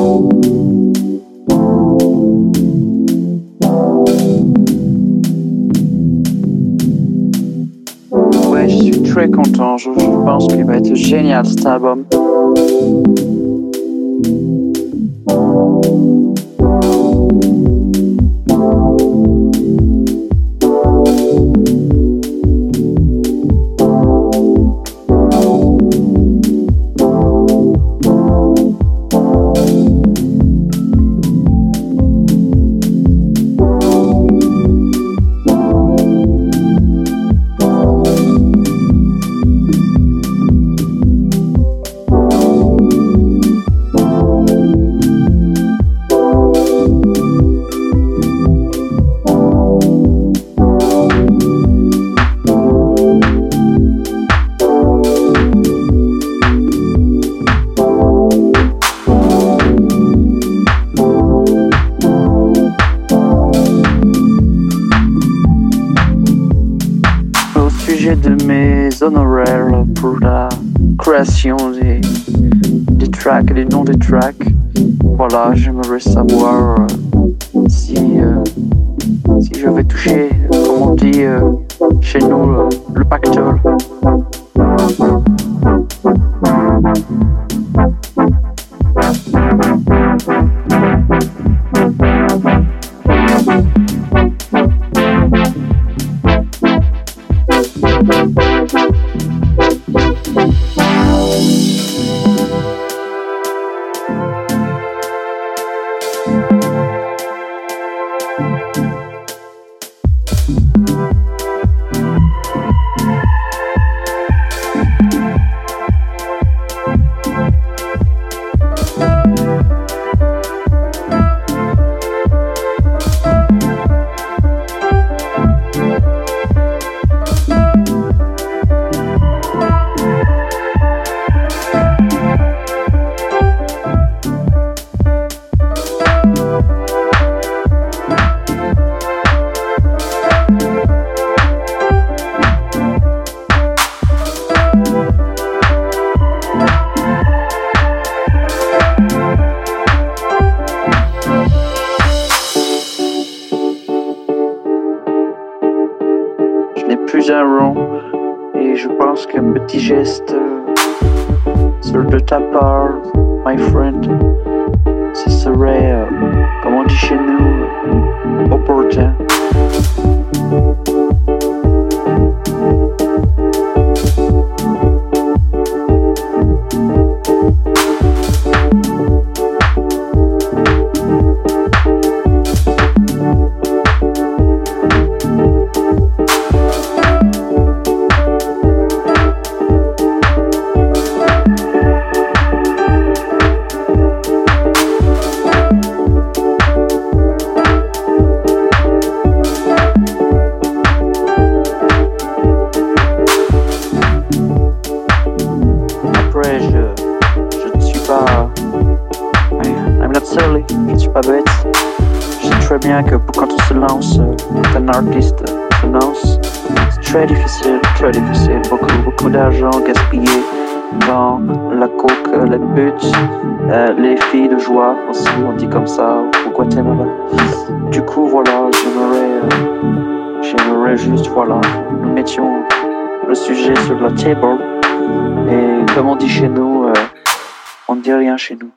Ouais, je suis très content. Je, je pense qu'il va être génial cet album. Sujet de mes honoraires pour la création des, des tracks, des noms des tracks, voilà, j'aimerais savoir euh, si, euh, si je vais toucher, comme on dit euh, chez nous, le pactole. Et je pense qu'un petit geste euh, sur de ta part, my friend, ce serait, Je, je ne suis pas. I'm not silly, je ne suis pas bête. Je sais très bien que quand on se lance, quand un artiste se lance, c'est très difficile, très difficile. Beaucoup, beaucoup d'argent gaspillé dans la coke, euh, les putes, euh, les filles de joie aussi, on dit comme ça au Guatemala. Du coup, voilà, j'aimerais, euh, j'aimerais juste, voilà, nous mettions le sujet sur la table. Comme on dit chez nous, euh, on ne dit rien chez nous.